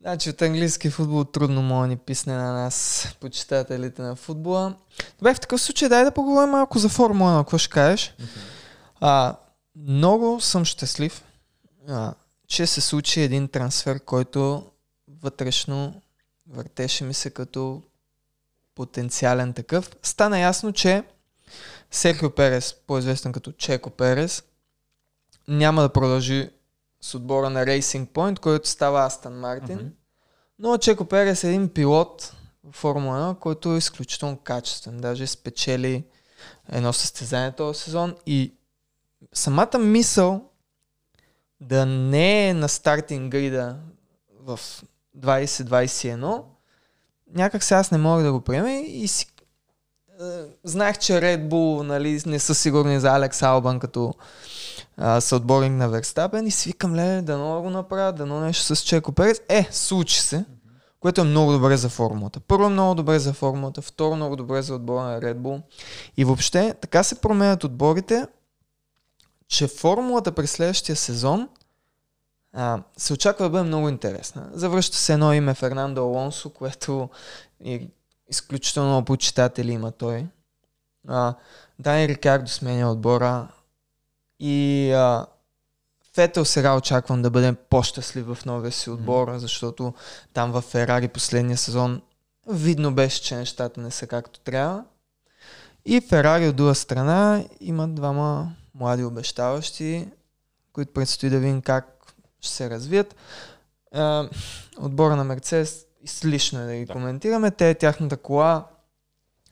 Значи от английски футбол трудно може да ни писне на нас, почитателите на футбола. Добре, в такъв случай дай да поговорим малко за Формула 1, какво ще кажеш? Mm-hmm. А, много съм щастлив, а, че се случи един трансфер, който вътрешно въртеше ми се като потенциален такъв. Стана ясно, че Серхио Перес, по-известен като Чеко Перес, няма да продължи с отбора на Racing Point, който става Астан Мартин. Mm-hmm. Но Чеко Перес е един пилот в Формула 1, който е изключително качествен. Даже спечели едно състезание този сезон и самата мисъл да не е на стартинг грида в 2021, някак се аз не мога да го приема и си знаех, че Red Bull нали, не са сигурни за Алекс Албан като а, съотборник на Верстапен и свикам, ле, да много го направят, да нещо с Чеко Перец. Е, случи се, което е много добре за формулата. Първо много добре за формулата, второ много добре за отбора на Red Bull. И въобще така се променят отборите, че формулата през следващия сезон а, се очаква да бъде много интересна. Завръща се едно име Фернандо Алонсо, което е изключително много почитатели има той. А, Дани Рикардо сменя отбора и а, Фетел сега очаквам да бъде по-щастлив в новия си отбор, mm. защото там в Ферари последния сезон видно беше, че нещата не са както трябва. И Ферари от друга страна имат двама млади обещаващи, които предстои да видим как ще се развият. А, отбора на Мерцес излишно е да ги да. коментираме. Те, тяхната кола,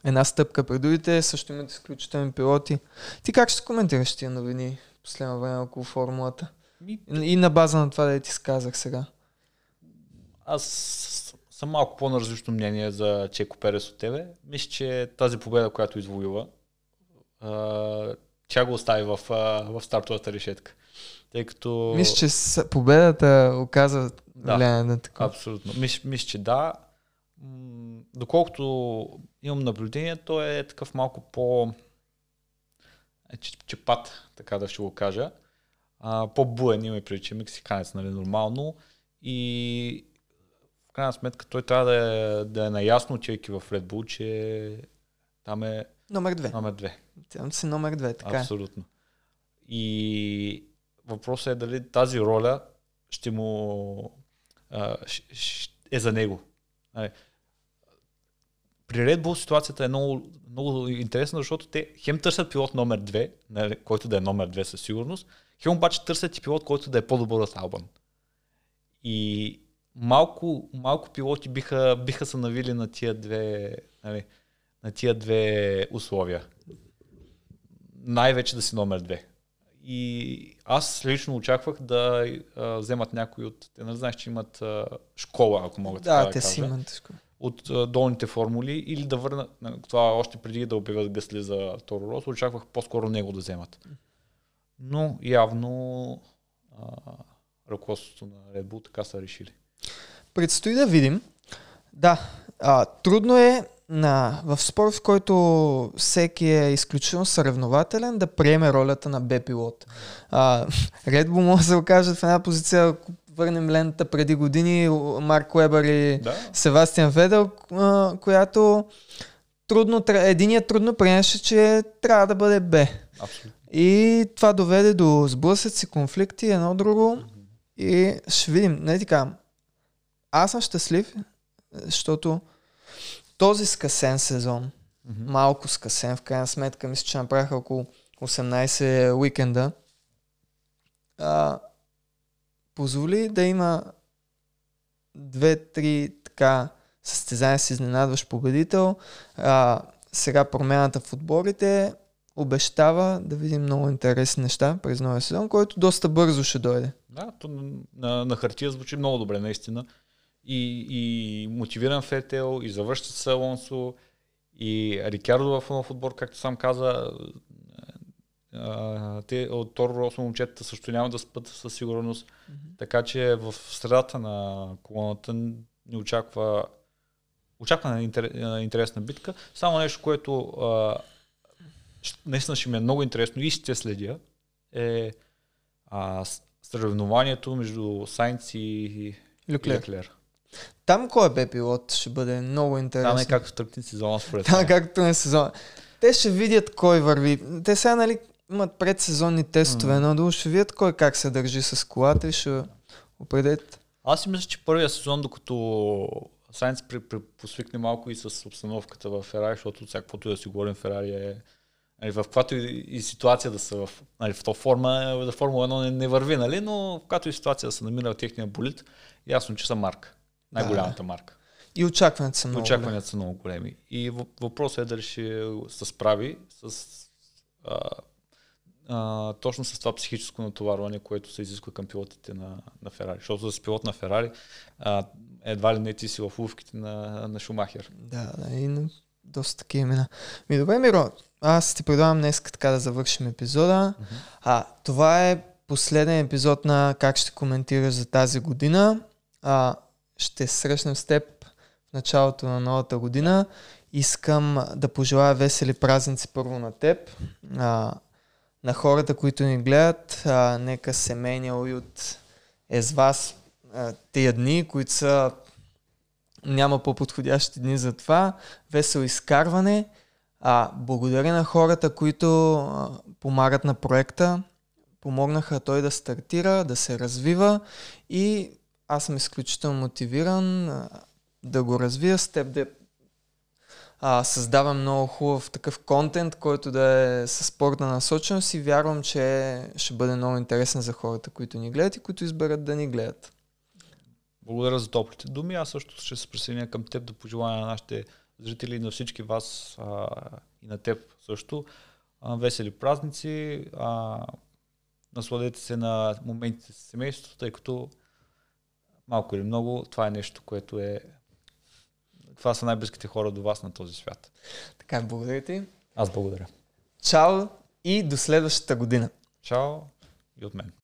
една стъпка пред другите, също имат изключителни пилоти. Ти как ще коментираш тия новини последно време около формулата? Ми... И на база на това да ти сказах сега. Аз съм малко по-наразлично мнение за Чеко Перес от тебе. Мисля, че тази победа, която извоюва, тя го остави в, в стартовата решетка. Тъй като... Мисля, че победата оказа да, влияние на такова. Абсолютно. Мисля, мисля, че да. Доколкото имам наблюдение, той е такъв малко по е, чепат, така да ще го кажа. А, по-буен има преди, че е мексиканец, нали, нормално. И в крайна сметка той трябва да е, да е наясно, отивайки в Red Bull, че там е номер две. Номер две. Там си номер две, така е. Абсолютно. И въпросът е дали тази роля ще му а, е за него. Нали, при Red Bull ситуацията е много, много интересна, защото те хем търсят пилот номер 2, нали, който да е номер 2 със сигурност, хем обаче търсят и пилот, който да е по-добър от Албан. И малко, малко пилоти биха, биха се навили на тия две, нали, на тия две условия. Най-вече да си номер 2. И аз лично очаквах да а, вземат някой от... Те не знаеш, че имат а, школа, ако могат да, да те си имат школа. От а, долните формули или да върнат... Това още преди да обявят Гъсли за Торо Рос, очаквах по-скоро него да вземат. Но явно а, ръководството на Red Bull така са решили. Предстои да видим. Да, а, трудно е на, в спорт, в който всеки е изключително съревнователен, да приеме ролята на Б-пилот. Bull може да се окажат в една позиция, ако върнем лента преди години, Марк Уебър и да. Севастиан Ведел, а, която трудно, единият трудно приемаше, че трябва да бъде Б. Абсолютно. И това доведе до сблъсъци, конфликти, едно друго. Mm-hmm. И ще видим. Не така. Аз съм щастлив, защото този скъсен сезон, mm-hmm. малко скъсен, в крайна сметка, мисля, че направиха около 18 уикенда, а, позволи да има две-три така състезания с изненадващ победител. А, сега промяната в отборите обещава да видим много интересни неща през новия сезон, който доста бързо ще дойде. Да, то на, на, на хартия звучи много добре, наистина и, и мотивиран Фетел, и завършва с Алонсо, и Рикардо в нов отбор, както сам каза, те от Торо Росо момчетата също няма да спът със сигурност. Mm-hmm. Така че в средата на колоната ни очаква очаква интересна битка. Само нещо, което а, наистина ще ми е много интересно и ще следя, е а, съревнованието между Сайнц и Люклер. Люклер. Там кой е бе пилот ще бъде много интересно. Там е както тръгне сезона според Там е както е сезона. Те ще видят кой върви. Те сега, нали, имат предсезонни тестове, mm. но ще видят кой как се държи с колата и ще определят. Аз си мисля, че първия сезон, докато Сайнц при, при, посвикне малко и с обстановката в Ферари, защото всякаквото да си говорим Ферари е нали, в каквато и, и ситуация да са в, нали, в то форма, да Формула 1 не, не върви, нали, но в каквато и ситуация да се намира в техния болит, ясно, че са марка. Най-голямата да. марка. И очакванията са много Очакванията са много големи. И въпросът е дали ще се справи с а, а, точно с това психическо натоварване, което се изисква към пилотите на, на Ферари. Защото за пилот на Ферари а, едва ли не ти си в лувките на, на Шумахер. Да, да. И доста такива имена. Ми добре, Миро, аз ти предлагам днес така да завършим епизода. Mm-hmm. А, това е последен епизод на как ще коментираш за тази година. А, ще срещнем с теб в началото на новата година. Искам да пожелая весели празници първо на теб, а, на хората, които ни гледат. А, нека семейния уют е с вас а, тия дни, които са няма по-подходящи дни за това. Весело изкарване. А, благодаря на хората, които а, помагат на проекта, помогнаха той да стартира, да се развива и аз съм изключително мотивиран да го развия с теб, да а, създавам много хубав такъв контент, който да е със спортна насоченост и вярвам, че ще бъде много интересен за хората, които ни гледат и които изберат да ни гледат. Благодаря за топлите думи. Аз също ще се присъединя към теб да пожелая на нашите зрители и на всички вас а, и на теб също. А, весели празници. А, насладете се на моментите с семейството, тъй като малко или много това е нещо, което е това са най-близките хора до вас на този свят. Така, благодаря ти. Аз благодаря. Чао и до следващата година. Чао и от мен.